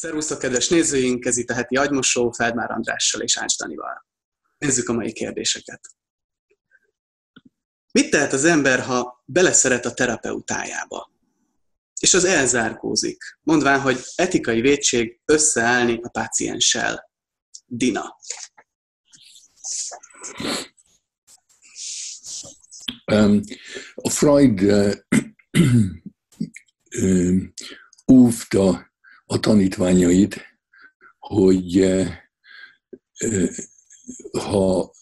Szervusztok, kedves nézőink! Ez itt a heti agymosó Feldmár Andrással és Ács Danival. Nézzük a mai kérdéseket. Mit tehet az ember, ha beleszeret a terapeutájába? És az elzárkózik, mondván, hogy etikai védség összeállni a pácienssel. Dina. A Freud óvta a tanítványait, hogy eh, eh, ha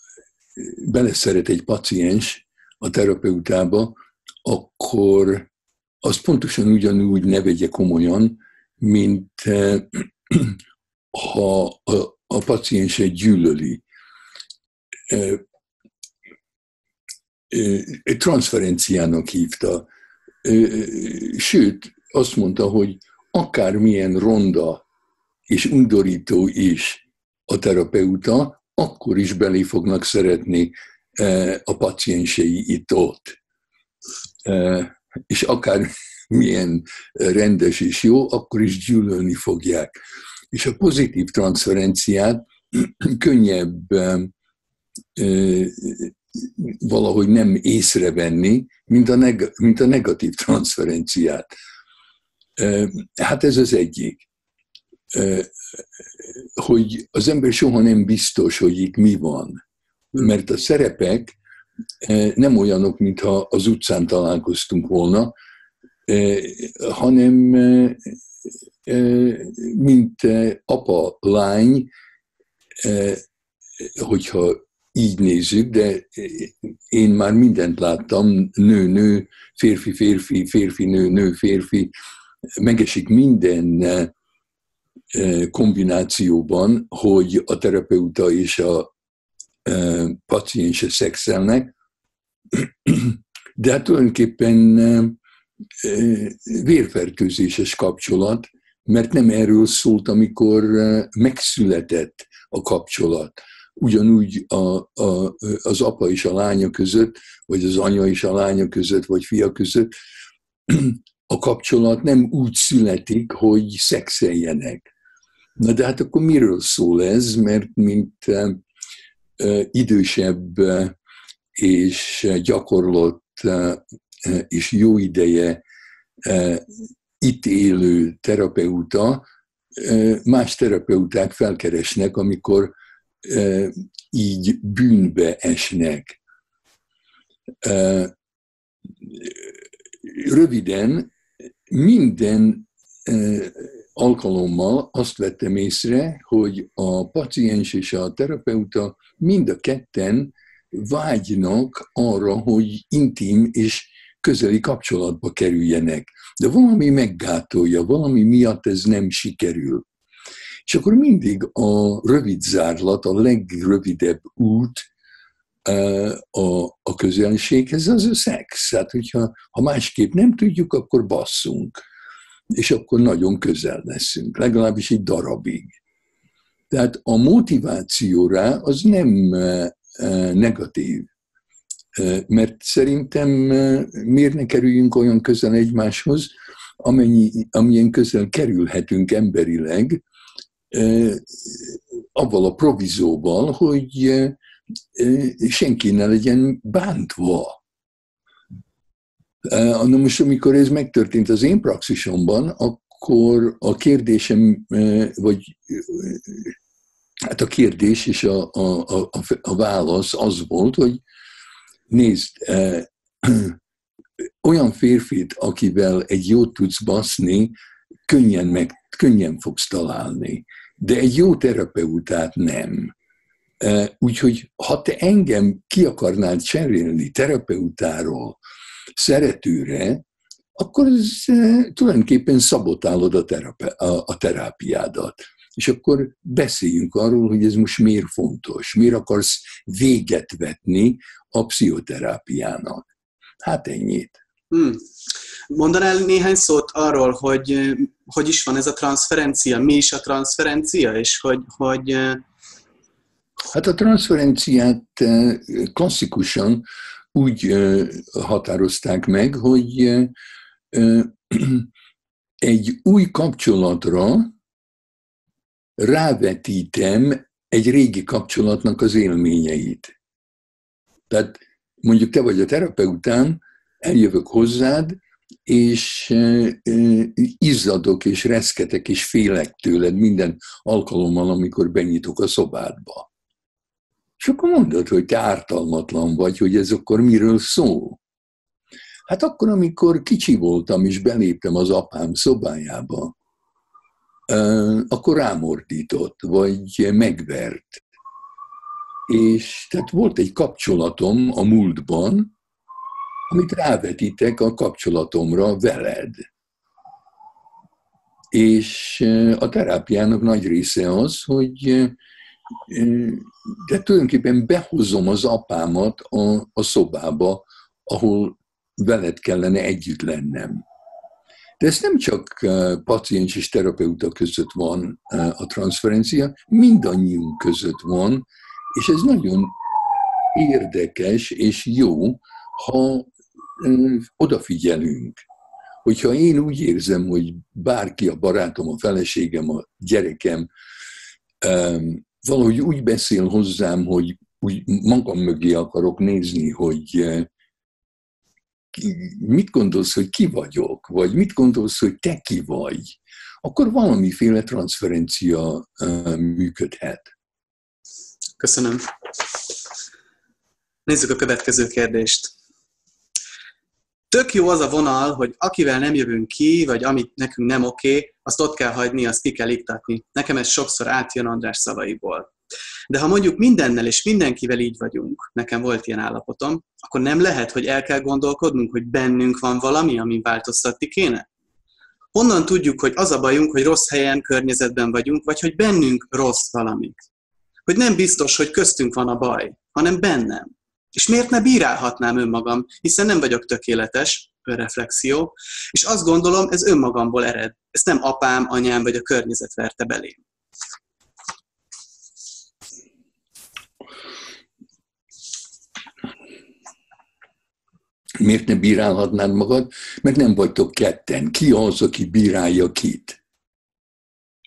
beleszeret egy paciens a terapeutába, akkor az pontosan ugyanúgy ne vegye komolyan, mint eh, ha a, a paciense gyűlöli. Transferenciának hívta. Sőt, azt mondta, hogy akármilyen ronda és undorító is a terapeuta, akkor is belé fognak szeretni e, a paciensei itt-ott. E, és akár milyen rendes és jó, akkor is gyűlölni fogják. És a pozitív transferenciát könnyebb e, valahogy nem észrevenni, mint a, negatív transferenciát. Hát ez az egyik. Hogy az ember soha nem biztos, hogy itt mi van. Mert a szerepek nem olyanok, mintha az utcán találkoztunk volna, hanem mint apa, lány, hogyha így nézzük, de én már mindent láttam, nő-nő, férfi-férfi, férfi-nő, nő-férfi, megesik minden eh, kombinációban, hogy a terapeuta és a eh, paciense szexelnek, de hát tulajdonképpen eh, vérfertőzéses kapcsolat, mert nem erről szólt, amikor megszületett a kapcsolat. Ugyanúgy a, a, az apa és a lánya között, vagy az anya és a lánya között, vagy fia között a kapcsolat nem úgy születik, hogy szexeljenek. Na de hát akkor miről szól ez? Mert mint idősebb és gyakorlott és jó ideje itt élő terapeuta, más terapeuták felkeresnek, amikor így bűnbe esnek. Röviden minden alkalommal azt vettem észre, hogy a paciens és a terapeuta mind a ketten vágynak arra, hogy intim és közeli kapcsolatba kerüljenek. De valami meggátolja, valami miatt ez nem sikerül. És akkor mindig a rövid zárlat, a legrövidebb út a, a közönséghez, az a szex. Hát, hogyha ha másképp nem tudjuk, akkor basszunk. És akkor nagyon közel leszünk, legalábbis egy darabig. Tehát a motiváció rá az nem negatív. Mert szerintem miért ne kerüljünk olyan közel egymáshoz, amennyi, amilyen közel kerülhetünk emberileg, avval a provizóval, hogy senki ne legyen bántva. Na most, amikor ez megtörtént az én praxisomban, akkor a kérdésem, vagy hát a kérdés és a, a, a, a válasz az volt, hogy nézd, olyan férfit, akivel egy jót tudsz baszni, könnyen, meg, könnyen fogsz találni, de egy jó terapeutát nem. Úgyhogy ha te engem ki akarnád cserélni terapeutáról szeretőre, akkor ez tulajdonképpen szabotálod a, terape, a, a terápiádat. És akkor beszéljünk arról, hogy ez most miért fontos, miért akarsz véget vetni a pszichoterápiának. Hát ennyit. Hmm. Mondanál néhány szót arról, hogy hogy is van ez a transferencia, mi is a transferencia, és hogy, hogy Hát a transferenciát eh, klasszikusan úgy eh, határozták meg, hogy eh, egy új kapcsolatra rávetítem egy régi kapcsolatnak az élményeit. Tehát mondjuk te vagy a terapeután, eljövök hozzád, és izzadok, és reszketek, és félek tőled minden alkalommal, amikor benyitok a szobádba. És akkor mondod, hogy te ártalmatlan vagy, hogy ez akkor miről szól. Hát akkor, amikor kicsi voltam, és beléptem az apám szobájába, akkor rámordított, vagy megvert. És tehát volt egy kapcsolatom a múltban, amit rávetítek a kapcsolatomra veled. És a terápiának nagy része az, hogy de tulajdonképpen behozom az apámat a, a szobába, ahol veled kellene együtt lennem. De ez nem csak paciens és terapeuta között van a transferencia, mindannyiunk között van, és ez nagyon érdekes és jó, ha odafigyelünk. Hogyha én úgy érzem, hogy bárki, a barátom, a feleségem, a gyerekem valahogy úgy beszél hozzám, hogy úgy magam mögé akarok nézni, hogy mit gondolsz, hogy ki vagyok, vagy mit gondolsz, hogy te ki vagy, akkor valamiféle transferencia működhet. Köszönöm. Nézzük a következő kérdést. Tök jó az a vonal, hogy akivel nem jövünk ki, vagy amit nekünk nem oké, azt ott kell hagyni, azt ki kell iktatni. Nekem ez sokszor átjön András szavaiból. De ha mondjuk mindennel és mindenkivel így vagyunk, nekem volt ilyen állapotom, akkor nem lehet, hogy el kell gondolkodnunk, hogy bennünk van valami, ami változtatni kéne? Honnan tudjuk, hogy az a bajunk, hogy rossz helyen, környezetben vagyunk, vagy hogy bennünk rossz valami? Hogy nem biztos, hogy köztünk van a baj, hanem bennem. És miért ne bírálhatnám önmagam, hiszen nem vagyok tökéletes, önreflexió, és azt gondolom, ez önmagamból ered. Ezt nem apám, anyám vagy a környezet verte belém. Miért ne bírálhatnád magad? Mert nem vagytok ketten. Ki az, aki bírálja kit?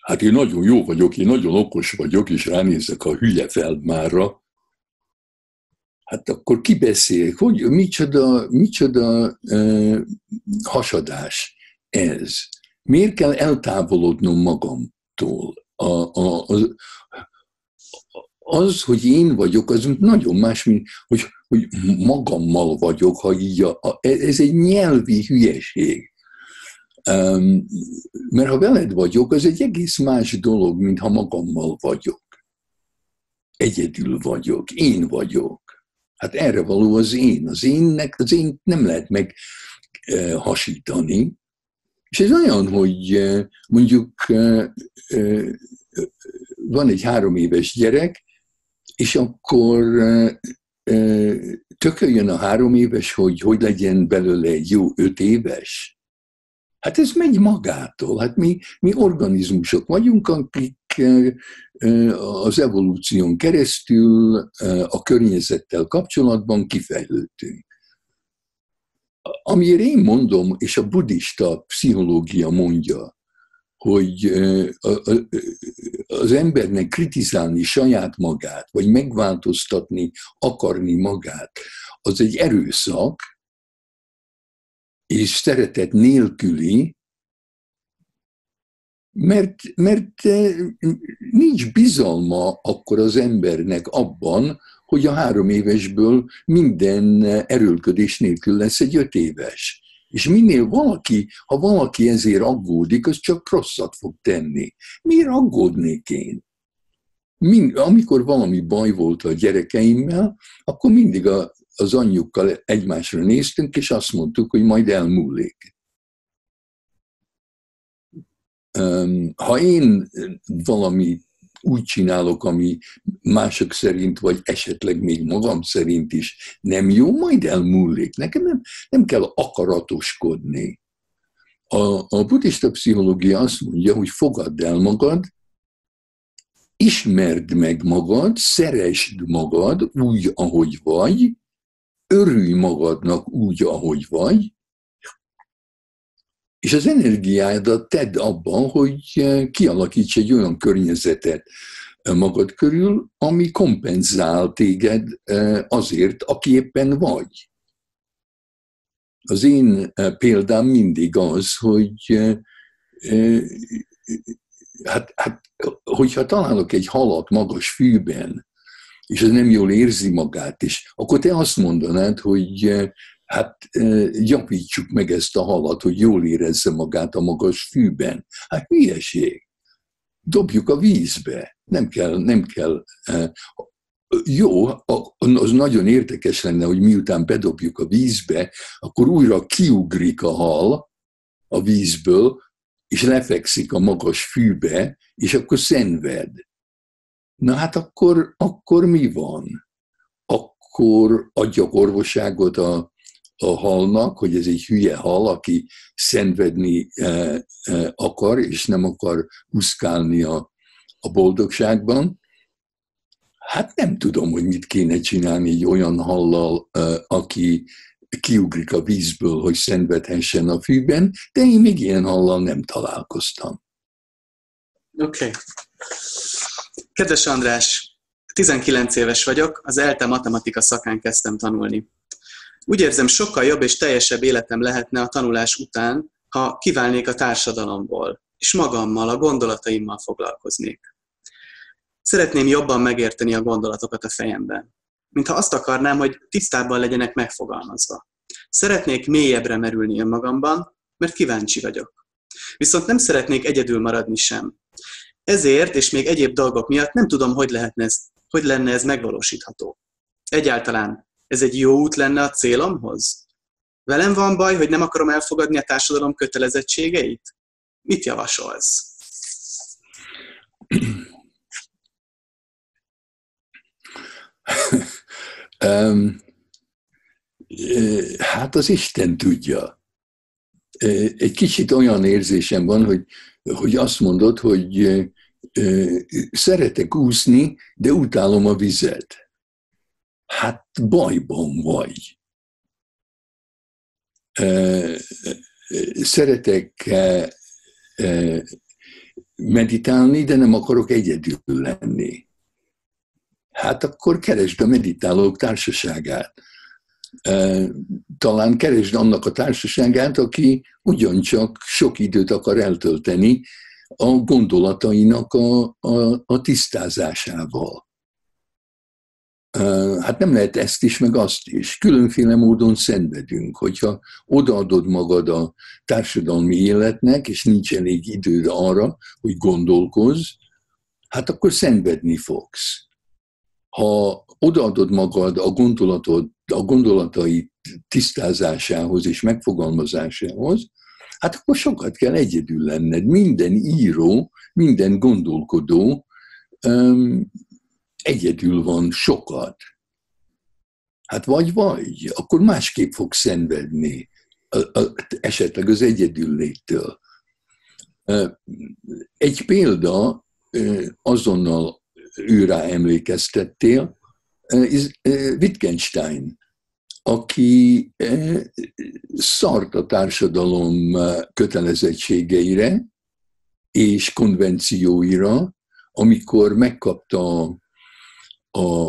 Hát én nagyon jó vagyok, én nagyon okos vagyok, és ránézek a hülye Feldmárra. Hát akkor ki beszél? Hogy, micsoda, micsoda uh, hasadás ez? Miért kell eltávolodnom magamtól? A, a, a, az, hogy én vagyok, az nagyon más, mint hogy, hogy magammal vagyok, ha így a, a, ez egy nyelvi hülyeség. Um, mert ha veled vagyok, az egy egész más dolog, mint ha magammal vagyok. Egyedül vagyok, én vagyok. Hát erre való az én. Az énnek, az én nem lehet meg uh, hasítani. És ez olyan, hogy mondjuk van egy három éves gyerek, és akkor tököljön a három éves, hogy hogy legyen belőle egy jó öt éves. Hát ez megy magától. Hát mi, mi organizmusok vagyunk, akik az evolúción keresztül a környezettel kapcsolatban kifejlődtünk. Amiért én mondom, és a buddhista pszichológia mondja, hogy az embernek kritizálni saját magát, vagy megváltoztatni, akarni magát, az egy erőszak, és szeretet nélküli, mert, mert nincs bizalma akkor az embernek abban, hogy a három évesből minden erőlködés nélkül lesz egy öt éves. És minél valaki, ha valaki ezért aggódik, az csak rosszat fog tenni. Miért aggódnék én? Mind, amikor valami baj volt a gyerekeimmel, akkor mindig a, az anyjukkal egymásra néztünk, és azt mondtuk, hogy majd elmúlik. Ha én valami úgy csinálok, ami mások szerint, vagy esetleg még magam szerint is nem jó, majd elmúlik. Nekem nem, nem kell akaratoskodni. A, a buddhista pszichológia azt mondja, hogy fogadd el magad, ismerd meg magad, szeresd magad úgy, ahogy vagy, örülj magadnak úgy, ahogy vagy, és az energiádat tedd abban, hogy kialakíts egy olyan környezetet magad körül, ami kompenzál téged azért, aki éppen vagy. Az én példám mindig az, hogy hát, hát, hogyha találok egy halat magas fűben, és ez nem jól érzi magát, és akkor te azt mondanád, hogy hát javítsuk meg ezt a halat, hogy jól érezze magát a magas fűben. Hát hülyeség. Dobjuk a vízbe. Nem kell, nem kell. Jó, az nagyon érdekes lenne, hogy miután bedobjuk a vízbe, akkor újra kiugrik a hal a vízből, és lefekszik a magas fűbe, és akkor szenved. Na hát akkor, akkor mi van? Akkor adjak orvosságot a, a halnak, hogy ez egy hülye hal, aki szenvedni e, e, akar, és nem akar muszkálni a, a boldogságban. Hát nem tudom, hogy mit kéne csinálni egy olyan hallal, e, aki kiugrik a vízből, hogy szenvedhessen a fűben, de én még ilyen hallal nem találkoztam. Oké. Okay. Kedves András, 19 éves vagyok, az ELTE matematika szakán kezdtem tanulni. Úgy érzem, sokkal jobb és teljesebb életem lehetne a tanulás után, ha kiválnék a társadalomból, és magammal, a gondolataimmal foglalkoznék. Szeretném jobban megérteni a gondolatokat a fejemben. Mintha azt akarnám, hogy tisztábban legyenek megfogalmazva. Szeretnék mélyebbre merülni önmagamban, mert kíváncsi vagyok. Viszont nem szeretnék egyedül maradni sem. Ezért és még egyéb dolgok miatt nem tudom, hogy, lehetne ez, hogy lenne ez megvalósítható. Egyáltalán ez egy jó út lenne a célomhoz? Velem van baj, hogy nem akarom elfogadni a társadalom kötelezettségeit? Mit javasolsz? um, hát az Isten tudja. Egy kicsit olyan érzésem van, hogy, hogy azt mondod, hogy szeretek úszni, de utálom a vizet. Hát bajban vagy. Szeretek meditálni, de nem akarok egyedül lenni. Hát akkor keresd a meditálók társaságát. Talán keresd annak a társaságát, aki ugyancsak sok időt akar eltölteni a gondolatainak a, a, a tisztázásával. Hát nem lehet ezt is, meg azt is. Különféle módon szenvedünk. Hogyha odaadod magad a társadalmi életnek, és nincs elég időd arra, hogy gondolkozz, hát akkor szenvedni fogsz. Ha odaadod magad a gondolatod, a gondolatai tisztázásához és megfogalmazásához, hát akkor sokat kell egyedül lenned. Minden író, minden gondolkodó egyedül van sokat. Hát vagy vagy, akkor másképp fog szenvedni, a, a, esetleg az léttől. Egy példa, azonnal őrá emlékeztettél, Wittgenstein aki szart a társadalom kötelezettségeire és konvencióira, amikor megkapta a,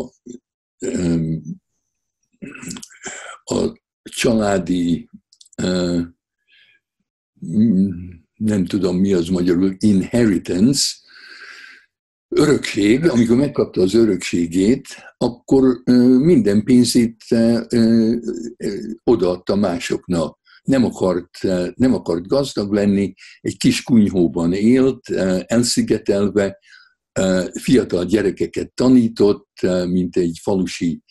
a családi, nem tudom mi az magyarul, inheritance, örökség, amikor megkapta az örökségét, akkor minden pénzét odaadta másoknak. Nem akart, nem akart gazdag lenni, egy kis kunyhóban élt, elszigetelve, fiatal gyerekeket tanított, mint egy falusi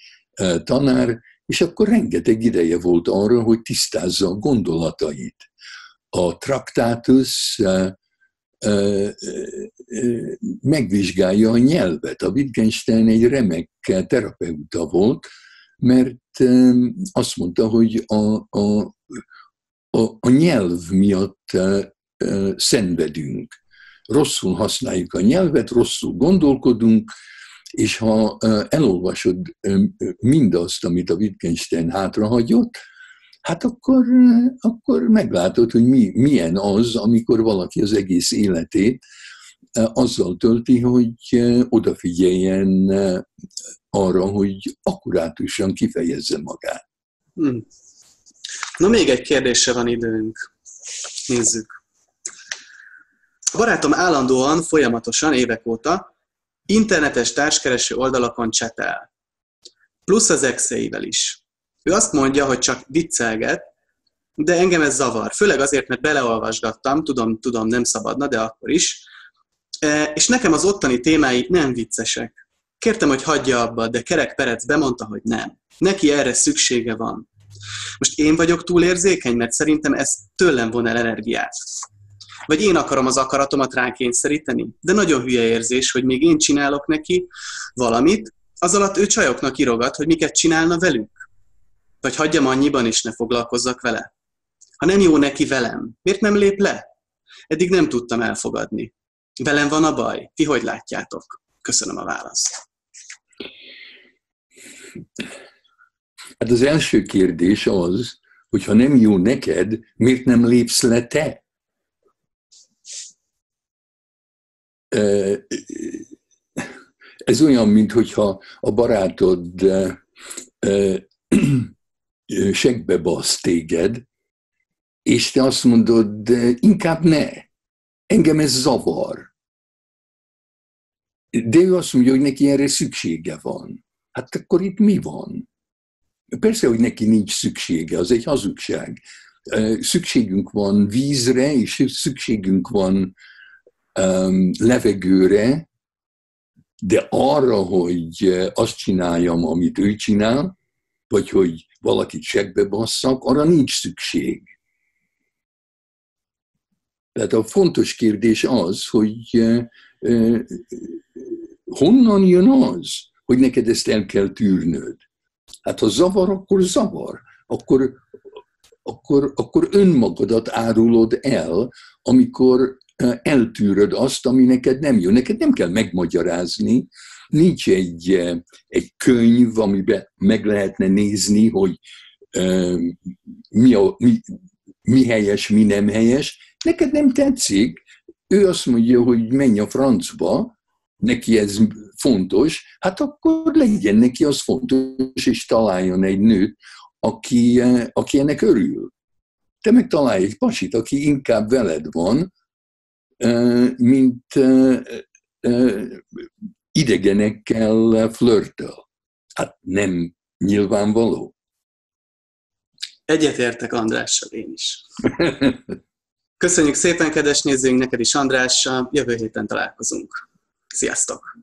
tanár, és akkor rengeteg ideje volt arra, hogy tisztázza a gondolatait. A traktátus megvizsgálja a nyelvet. A Wittgenstein egy remek terapeuta volt, mert azt mondta, hogy a, a, a, a nyelv miatt szenvedünk. Rosszul használjuk a nyelvet, rosszul gondolkodunk, és ha elolvasod mindazt, amit a Wittgenstein hátrahagyott, hát akkor, akkor meglátod, hogy mi, milyen az, amikor valaki az egész életét azzal tölti, hogy odafigyeljen arra, hogy akkurátusan kifejezze magát. Hmm. Na még egy kérdésre van időnk. Nézzük. Barátom állandóan, folyamatosan, évek óta internetes társkereső oldalakon csetel. Plusz az exeivel is. Ő azt mondja, hogy csak viccelget, de engem ez zavar. Főleg azért, mert beleolvasgattam, tudom, tudom, nem szabadna, de akkor is. E, és nekem az ottani témái nem viccesek. Kértem, hogy hagyja abba, de Kerek Perec bemondta, hogy nem. Neki erre szüksége van. Most én vagyok túl érzékeny, mert szerintem ez tőlem von el energiát. Vagy én akarom az akaratomat rákényszeríteni, de nagyon hülye érzés, hogy még én csinálok neki valamit, az alatt ő csajoknak írogat, hogy miket csinálna velük. Vagy hagyjam annyiban, és ne foglalkozzak vele. Ha nem jó neki velem, miért nem lép le? Eddig nem tudtam elfogadni. Velem van a baj? Ti hogy látjátok? Köszönöm a választ. Hát az első kérdés az, hogy ha nem jó neked, miért nem lépsz le te? Ez olyan, mintha a barátod segbe basz téged, és te azt mondod, inkább ne, engem ez zavar. De ő azt mondja, hogy neki erre szüksége van. Hát akkor itt mi van? Persze, hogy neki nincs szüksége, az egy hazugság. Szükségünk van vízre, és szükségünk van um, levegőre, de arra, hogy azt csináljam, amit ő csinál, vagy hogy valakit segbe basszak, arra nincs szükség. Tehát a fontos kérdés az, hogy honnan jön az, hogy neked ezt el kell tűrnöd. Hát ha zavar, akkor zavar. Akkor, akkor, akkor önmagadat árulod el, amikor eltűröd azt, ami neked nem jó. Neked nem kell megmagyarázni, nincs egy, egy könyv, amiben meg lehetne nézni, hogy mi, a, mi, mi helyes, mi nem helyes. Neked nem tetszik. Ő azt mondja, hogy menj a francba, neki ez fontos, hát akkor legyen neki az fontos, és találjon egy nőt, aki, aki ennek örül. Te meg találj egy pasit, aki inkább veled van, mint idegenekkel flörtöl. Hát nem nyilvánvaló. Egyetértek Andrással én is. Köszönjük szépen, kedves nézőink, neked is András, jövő héten találkozunk. Sziasztok!